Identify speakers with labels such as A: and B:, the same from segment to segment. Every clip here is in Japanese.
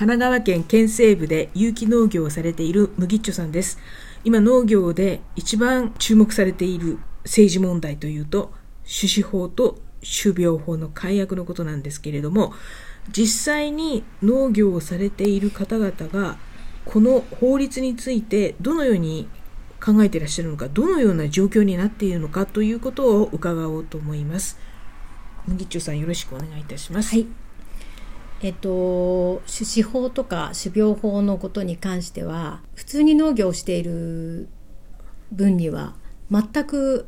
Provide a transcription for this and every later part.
A: 神奈川県県西部で有機農業をされている麦っちょさんです。今農業で一番注目されている政治問題というと種子法と種苗法の改悪のことなんですけれども実際に農業をされている方々がこの法律についてどのように考えていらっしゃるのかどのような状況になっているのかということを伺おうと思います。麦っさんよろしくお願いいたします。
B: はい。えっと、種子法とか種苗法のことに関しては普通に農業をしている分には全く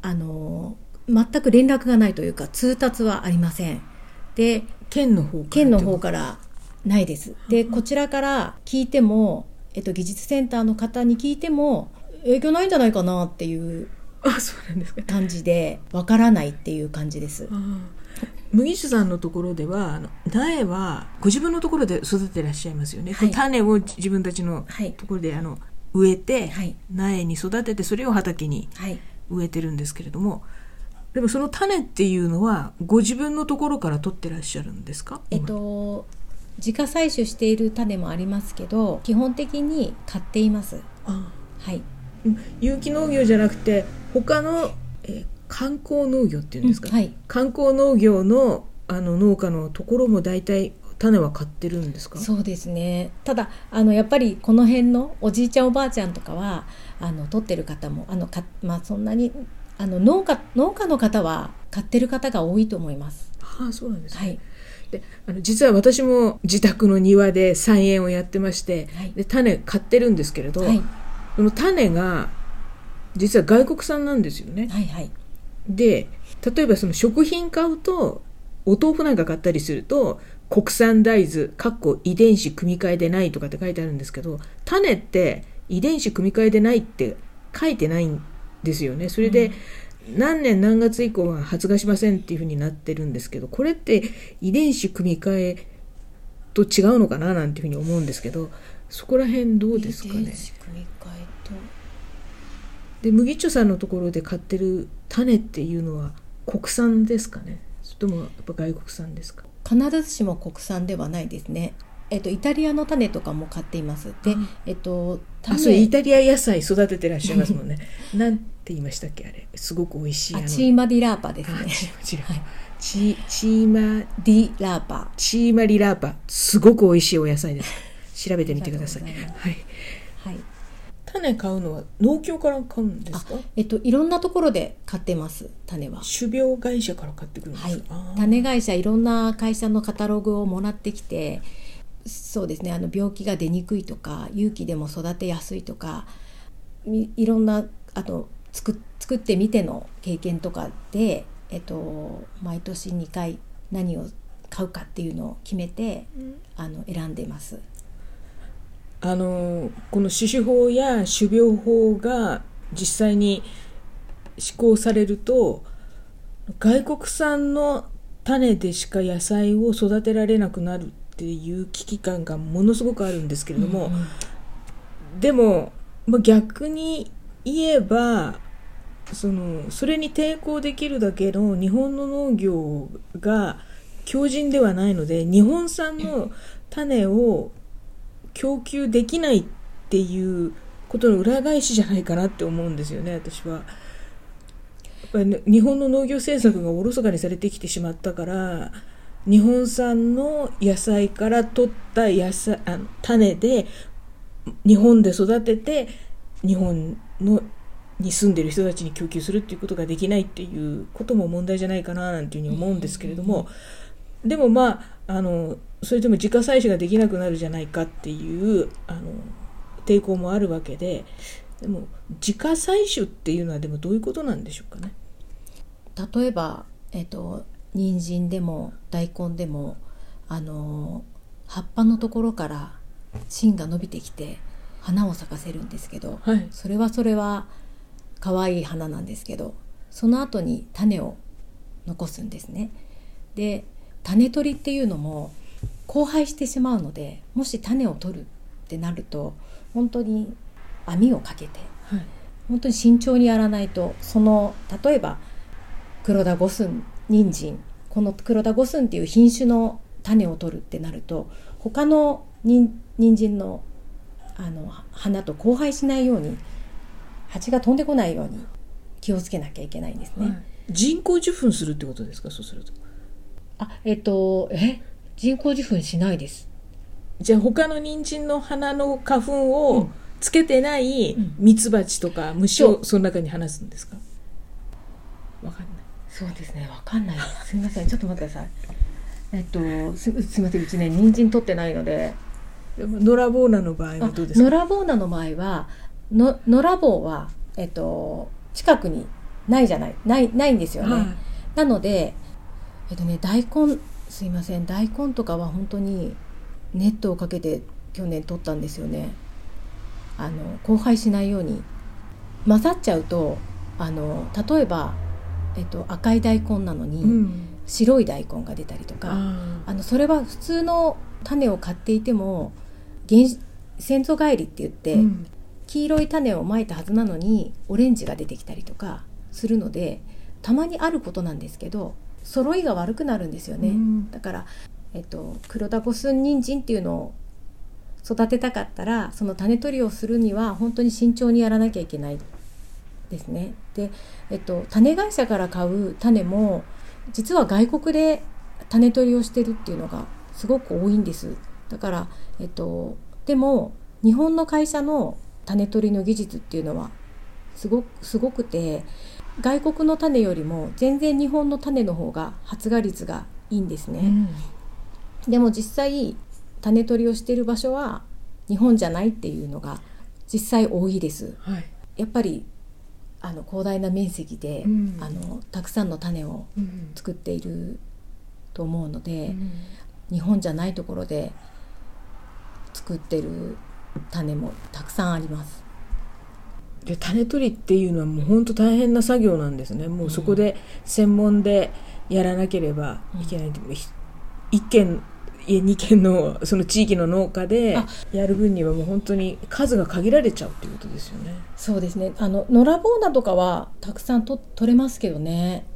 B: あの全く連絡がないというか通達はありません。
A: で県の方
B: 県の方からないです。でこちらから聞いても、えっと、技術センターの方に聞いても影響ないんじゃないかなっていう感じでわからないっていう感じです。
A: 麦酒さんのところでは苗はご自分のところで育ててらっしゃいますよね、はい、種を自分たちのところであの植えて、はい、苗に育ててそれを畑に植えてるんですけれども、でもその種っていうのはご自分のところから取ってらっしゃるんですか？
B: えっと自家採取している種もありますけど基本的に買っています。はい。
A: 有機農業じゃなくて他の、え観光農業っていうんですか、
B: うんはい、
A: 観光農業のあの農家のところも大体種は買ってるんですか？
B: そうですね。ただあのやっぱりこの辺のおじいちゃんおばあちゃんとかはあの取ってる方もあのか、まあ、そんなにあの農家農家の方は買ってる方が多いと思います。
A: はあ、そうなんですね、はい。であの実は私も自宅の庭で菜園をやってまして、はい、で種買ってるんですけれど、はい、その種が実は外国産なんですよね。
B: はいはい、
A: で例えばその食品買うとお豆腐なんか買ったりすると国産大豆かっこ遺伝子組み換えでないとかって書いてあるんですけど種って遺伝子組み換えでないって書いてないんですよね。それで、何年何月以降は発芽しませんっていうふうになってるんですけど、これって遺伝子組み換えと違うのかななんていうふうに思うんですけど、そこら辺どうですかね？遺伝子組み換えと。で、麦茶さんのところで買ってる種っていうのは国産ですかね？それともやっぱ外国産ですか？
B: 必ずしも国産ではないですね。えっと、イタリアの種とかも買っています。で、えっと、
A: あ、そうイタリア野菜育ててらっしゃいますもんね。なんて言いましたっけあれ？すごく美味しい。
B: あチーマディラーパですね。
A: チーマディラーパ。チチーマ
B: ディラーパ。
A: チーマリラーパ。すごく美味しいお野菜です。調べてみてください。はい。はい。種買うのは農協から買うんですか？
B: えっといろんなところで買ってます種は。
A: 種苗会社から買ってくるんです
B: か、はい、種会社いろんな会社のカタログをもらってきてそうですねあの病気が出にくいとか有機でも育てやすいとかいろんなあと作作ってみての経験とかで、えっと、毎年2回何を買うかっていうのを決めて、うん、あの選んでます。
A: あのこの種子法や種苗法が実際に施行されると外国産の種でしか野菜を育てられなくなるっていう危機感がものすごくあるんですけれども、うんうん、でも、まあ、逆に言えばそのそれに抵抗できるだけの日本の農業が強靭ではないので日本産の種を供給できないっていうことの裏返しじゃないかなって思うんですよね私は。やっぱり、ね、日本の農業政策がおろそかにされてきてしまったから日本産の野菜から取った野菜あの種で日本で育てて日本のに住んでる人たちに供給するっていうことができないっていうことも問題じゃないかななんていうふうに思うんですけれども、でもまああのそれでも自家採取ができなくなるじゃないかっていうあの抵抗もあるわけででも自家採取っていうのはでもどういうことなんでしょうかね？
B: 例えば、えっと、人参でも大根でもあの葉っぱのところから芯が伸びてきて花を咲かせるんですけど、はい、それはそれは可愛い花なんですけどその後に種を残すんですね。で種取りっていうのも交配してしまうのでもし種を取るってなると本当に網をかけて、はい、本当に慎重にやらないとその例えば黒田五寸人参この黒田五寸っていう品種の種を取るってなると他の人参のあの花と交配しないように蜂が飛んでこないように気をつけなきゃいけないんですね。はい、
A: 人工授粉するってことですか？そうすると。
B: あえっとえ？人工授粉しないです。
A: じゃあ他の人参の花の花粉をつけてないミツバチとか虫をその中に放すんですか？わかんない。
B: そうですねわかんないすみませんちょっと待ってください。えっとすすみませんうちね人参取ってないので。
A: ノラボーナの場合はどうですか？
B: ノラボーナの場合はの野良棒は、えっと、近くにないじゃないないないんですよね、はい、なので、えっとね、大根すいません。大根とかは本当にネットをかけて去年取ったんですよね。あの交配しないように。混ざっちゃうとあの例えば、えっと、赤い大根なのに、うん、白い大根が出たりとかあのそれは普通の種を買っていても先祖返りって言って、うん、黄色い種をまいたはずなのにオレンジが出てきたりとかするのでたまにあることなんですけど揃いが悪くなるんですよね、うん、だから、えっと、黒田五寸人参っていうのを育てたかったらその種取りをするには本当に慎重にやらなきゃいけないですね。で、えっと、種会社から買う種も実は外国で種取りをしてるっていうのがすごく多いんです。だから、えっと、でも日本の会社の種取りの技術っていうのはすごくすごくて外国の種よりも全然日本の種の方が発芽率がいいんですね、うん、でも実際種取りをしている場所は日本じゃないっていうのが実際多いです、はい、やっぱりあの広大な面積で、うん、あのたくさんの種を作っていると思うので、うん、日本じゃないところで作ってる種もたくさんあります
A: で種取りっていうのはもう本当大変な作業なんですね。もうそこで専門でやらなければいけない、うん、1軒い2軒のその地域の農家でやる分にはもう本当に数が限られちゃうっていうことですよね。
B: そうですね。あの野良ボーナとかはたくさんと取れますけどね。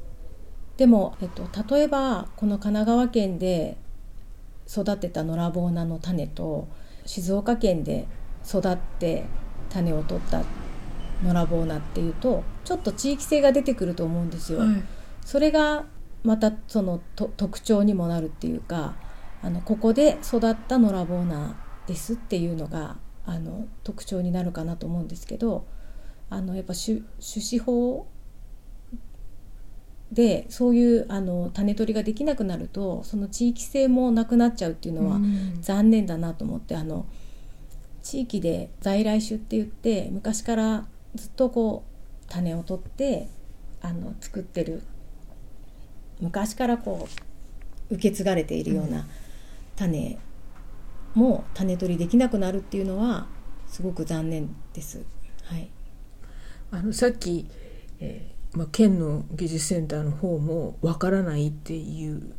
B: でも、えっと、例えばこの神奈川県で育てた野良ボーナの種と静岡県で育って種を取った野良ボーナっていうとちょっと地域性が出てくると思うんですよ。はい、それがまたその特徴にもなるっていうかあのここで育った野良ボーナですっていうのがあの特徴になるかなと思うんですけどあのやっぱ種子法でそういうあの種取りができなくなるとその地域性もなくなっちゃうっていうのは残念だなと思って、あの地域で在来種って言って昔からずっとこう種を取ってあの作ってる昔からこう受け継がれているような種も種取りできなくなるっていうのはすごく残念です。はい、
A: あのさっき、えーまあ、県の技術センターの方もわからないっていう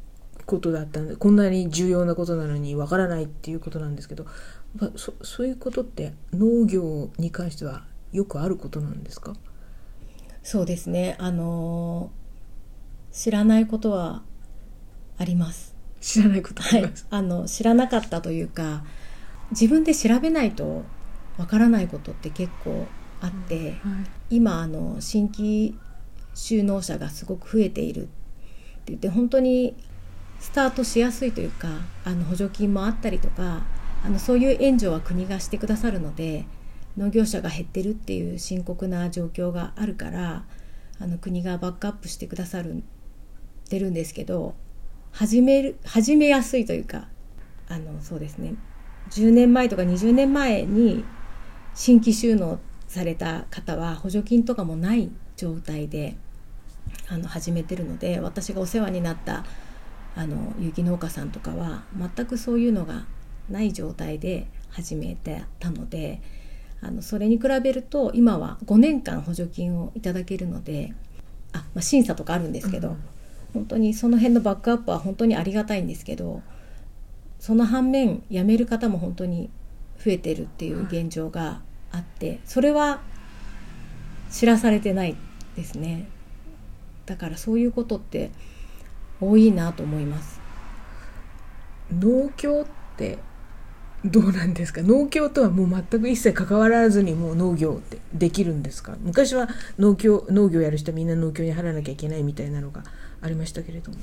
A: ことだったんでこんなに重要なことなのにわからないっていうことなんですけど、まあ、そそういうことって農業に関してはよくあることなんですか？
B: そうですね。あの知らないことはあります。
A: 知らないこと
B: はい、あの知らなかったというか自分で調べないとわからないことって結構あって、うん。はい、今あの新規就農者がすごく増えているって言って本当にスタートしやすいというかあの補助金もあったりとかあのそういう援助は国がしてくださるので農業者が減ってるっていう深刻な状況があるからあの国がバックアップしてくださるてるんですけど始める始めやすいというかあのそうですね。10年前とか20年前に新規収納された方は補助金とかもない状態であの始めてるので私がお世話になったあの有機農家さんとかは全くそういうのがない状態で始めてたのであのそれに比べると今は5年間補助金をいただけるのであ、まあ、審査とかあるんですけど、
A: うん。
B: 本当にその辺のバックアップは本当にありがたいんですけどその反面辞める方も本当に増えてるっていう現状があってそれは知らされてないですね。だからそういうことって多いなと思います。
A: 農協ってどうなんですか？農協とはもう全く一切関わらずにもう農業ってできるんですか？昔は農協農業やる人はみんな農協に払わなきゃいけないみたいなのがありましたけれども。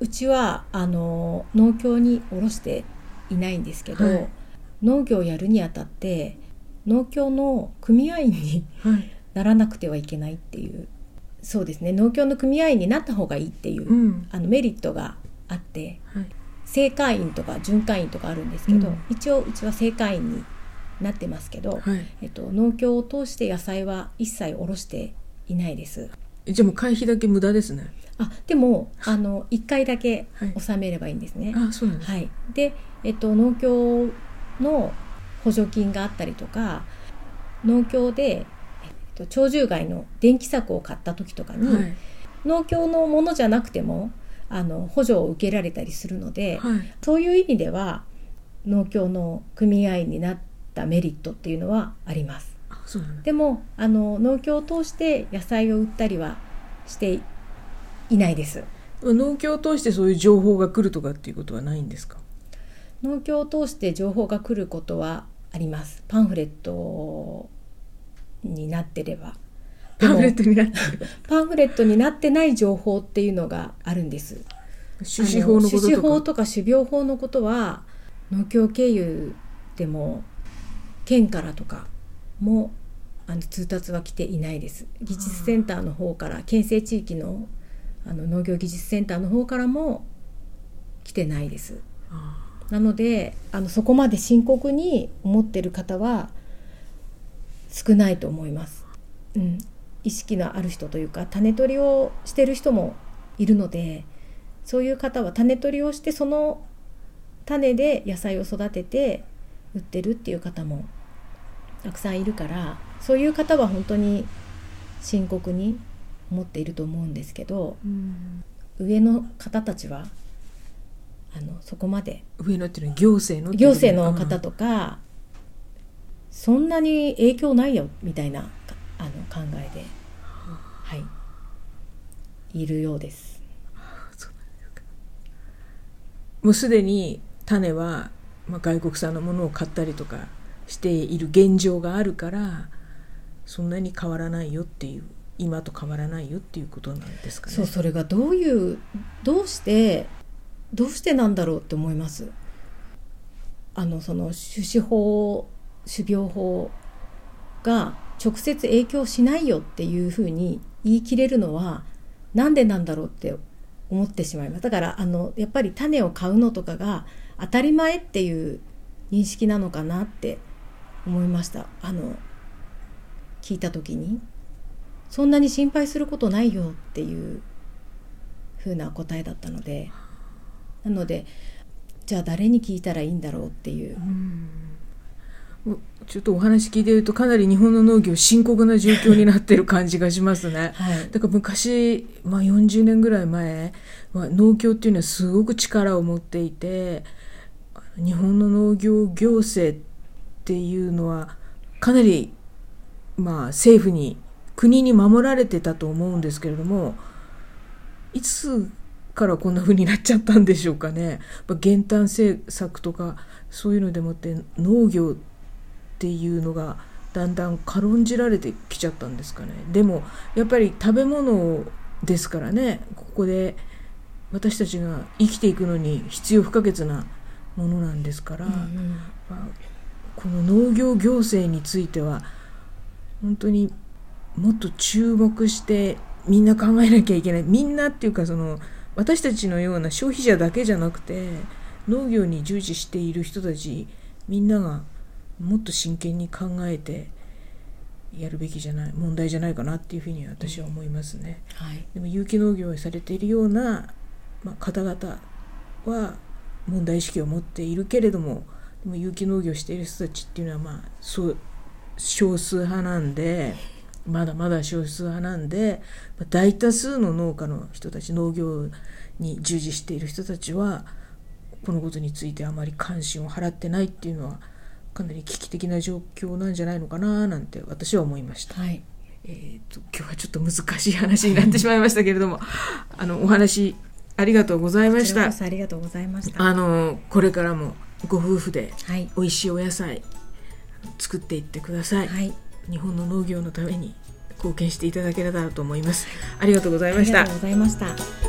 B: うちはあの農協に卸していないんですけど、
A: はい。
B: 農業をやるにあたって農協の組合員に
A: はい。
B: ならなくてはいけないっていう。そうですね。農協の組合員になった方がいいっていう、
A: うん。
B: あのメリットがあって。
A: はい
B: 正会員とか準会員とかあるんですけど、
A: うん。
B: 一応うちは正会員になってますけど、
A: はい。
B: えっと、農協を通して野菜は一切卸していないです。
A: じゃあもう会費だけ無駄ですね。
B: あでも あの1回だけ
A: はい。
B: 納めればいいんですね。
A: あそうなんです、
B: はい、で、えっと、農協の補助金があったりとか農協で、えっと、鳥獣害の電気柵を買った時とかに、
A: はい。
B: 農協のものじゃなくてもあの補助を受けられたりするので、
A: はい。
B: そういう意味では農協の組合員になったメリットっていうのはあります。
A: あそうなんだ。
B: でもあの農協を通して野菜を売ったりはしていないです。
A: 農協を通してそういう情報が来るとかっていうことはないんですか？
B: 農協を通して情報が来ることはあります。パンフレットになってれば
A: パンフレットになってる。
B: パンフレットになってない情報っていうのがあるんです。
A: 種子法のこと
B: あ種子法
A: とか
B: とか種苗法のことは農協経由でも県からとかもあの通達は来ていないです。技術センターの方から県西地域のあの農業技術センターの方からも来てないです。
A: あ
B: なのであのそこまで深刻に思ってる方は少ないと思います、うん、意識のある人というか種取りをしてる人もいるのでそういう方は種取りをしてその種で野菜を育てて売ってるっていう方もたくさんいるからそういう方は本当に深刻に思っていると思うんですけど
A: うん。
B: 上の方たちはあのそこまで
A: 上のっていうのは行政の
B: 行政の方とかそんなに影響ないよみたいなかあの考えで、はい、いるようです。
A: もうすでに種は、まあ、外国産のものを買ったりとかしている現状があるからそんなに変わらないよっていう今と変わらないよっていうことなんですかね。
B: そうそれがどういうどうしてどうしてなんだろうって思います？あのその種子法種苗法が直接影響しないよっていうふうに言い切れるのはなんでなんだろうって思ってしまいます。だからあのやっぱり種を買うのとかが当たり前っていう認識なのかなって思いました。あの聞いた時に。そんなに心配することないよっていう風な答えだったので。なのでじゃあ誰に聞いたらいいんだろうってい
A: うちょっとお話聞いてるとかなり日本の農業深刻な状況になってる感じがしますね。
B: はい
A: だから昔、まあ、40年ぐらい前は農協っていうのはすごく力を持っていて日本の農業行政っていうのはかなり、まあ、政府に国に守られてたと思うんですけれどもいつからこんな風になっちゃったんでしょうかね。まあ減反政策とかそういうのでもって農業っていうのがだんだん軽んじられてきちゃったんですかね。でもやっぱり食べ物ですからね。ここで私たちが生きていくのに必要不可欠なものなんですから、
B: うんうん。
A: まあこの農業行政については本当にもっと注目してみんな考えなきゃいけない。みんなっていうかその私たちのような消費者だけじゃなくて農業に従事している人たちみんながもっと真剣に考えてやるべきじゃない問題じゃないかなっていうふうに私は思いますね。
B: はい
A: でも有機農業をされているような、まあ、方々は問題意識を持っているけれどもでも有機農業をしている人たちっていうのはまあそう少数派なんでまだまだ少数派なんで大多数の農家の人たち農業に従事している人たちはこのことについてあまり関心を払ってないっていうのはかなり危機的な状況なんじゃないのかななんて私は思いました。
B: はい
A: えーと、今日はちょっと難しい話になってしまいましたけれども あのお話ありがとうございました。
B: ありがとうございました。
A: あのこれからもご夫婦で
B: はい
A: 美味しいお野菜作っていってください。
B: はい、
A: 日本の農業のために貢献していただけたらと思います。ありがとうございました
B: ありがとう。ございました。